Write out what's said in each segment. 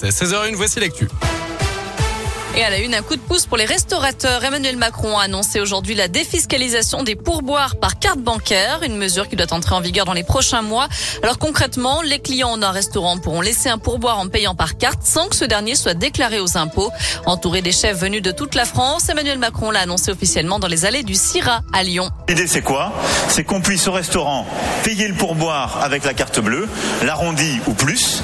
C'est 16h01, voici l'actu. Et à la une, un coup de pouce pour les restaurateurs. Emmanuel Macron a annoncé aujourd'hui la défiscalisation des pourboires par carte bancaire, une mesure qui doit entrer en vigueur dans les prochains mois. Alors concrètement, les clients d'un restaurant pourront laisser un pourboire en payant par carte sans que ce dernier soit déclaré aux impôts. Entouré des chefs venus de toute la France, Emmanuel Macron l'a annoncé officiellement dans les allées du Syrah à Lyon. L'idée c'est quoi? C'est qu'on puisse au restaurant payer le pourboire avec la carte bleue, l'arrondi ou plus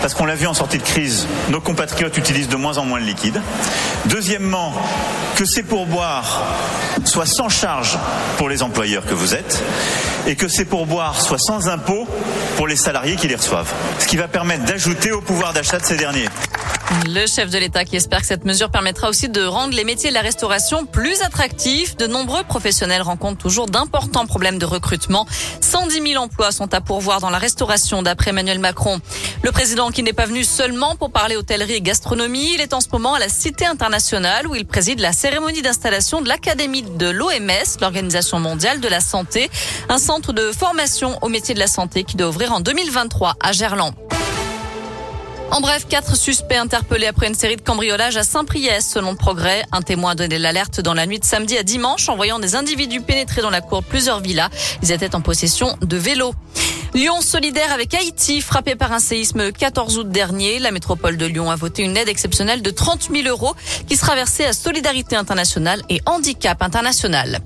parce qu'on l'a vu en sortie de crise, nos compatriotes utilisent de moins en moins de liquide. Deuxièmement, que ces pourboires soient sans charge pour les employeurs que vous êtes et que ces pourboires soient sans impôt pour les salariés qui les reçoivent. Ce qui va permettre d'ajouter au pouvoir d'achat de ces derniers. Le chef de l'État qui espère que cette mesure permettra aussi de rendre les métiers de la restauration plus attractifs. De nombreux professionnels rencontrent toujours d'importants problèmes de recrutement. 110 000 emplois sont à pourvoir dans la restauration d'après Emmanuel Macron. Le président qui n'est pas venu seulement pour parler hôtellerie et gastronomie, il est en ce moment à la Cité internationale où il préside la cérémonie d'installation de l'Académie de l'OMS, l'Organisation mondiale de la santé, un centre de formation au métier de la santé qui doit ouvrir en 2023 à Gerland. En bref, quatre suspects interpellés après une série de cambriolages à Saint-Priest. Selon le progrès, un témoin a donné l'alerte dans la nuit de samedi à dimanche en voyant des individus pénétrer dans la cour plusieurs villas. Ils étaient en possession de vélos. Lyon solidaire avec Haïti, frappé par un séisme le 14 août dernier. La métropole de Lyon a voté une aide exceptionnelle de 30 000 euros qui sera versée à Solidarité internationale et Handicap international.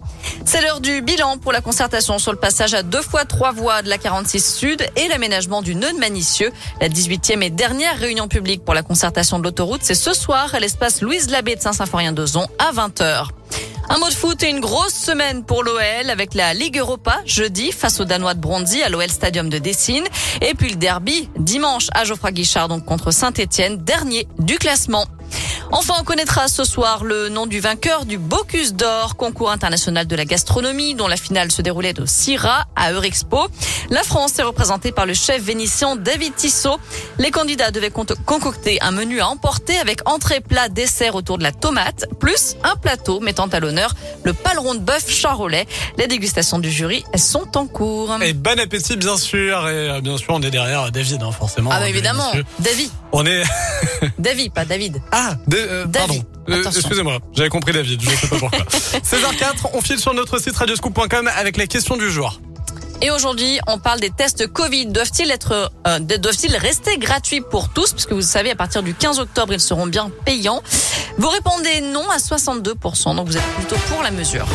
C'est l'heure du bilan pour la concertation sur le passage à deux fois trois voies de la 46 Sud et l'aménagement du nœud de Manicieux. La 18e et dernière réunion publique pour la concertation de l'autoroute, c'est ce soir à l'espace Louise Labbé de Saint-Symphorien-d'Ozon à 20h. Un mot de foot et une grosse semaine pour l'OL avec la Ligue Europa jeudi face aux Danois de Bronzy à l'OL Stadium de Dessine. Et puis le derby dimanche à Geoffroy Guichard donc contre Saint-Etienne, dernier du classement. Enfin, on connaîtra ce soir le nom du vainqueur du Bocuse d'Or, concours international de la gastronomie, dont la finale se déroulait au Syrah à Eurexpo. La France est représentée par le chef vénitien David Tissot. Les candidats devaient concocter un menu à emporter avec entrée, plat, dessert autour de la tomate, plus un plateau mettant à l'honneur le paleron de bœuf charolais. Les dégustations du jury sont en cours. Et bon appétit, bien sûr. Et euh, bien sûr, on est derrière David, hein, forcément. Ah, bah évidemment. David. On est. David, pas David. Ah, euh, pardon. Euh, excusez-moi, j'avais compris David, je ne sais pas pourquoi. 16h04, on file sur notre site radioscoop.com avec la question du jour. Et aujourd'hui, on parle des tests Covid. Doivent-ils être, euh, doivent-ils rester gratuits pour tous? Parce que vous savez, à partir du 15 octobre, ils seront bien payants. Vous répondez non à 62%, donc vous êtes plutôt pour la mesure.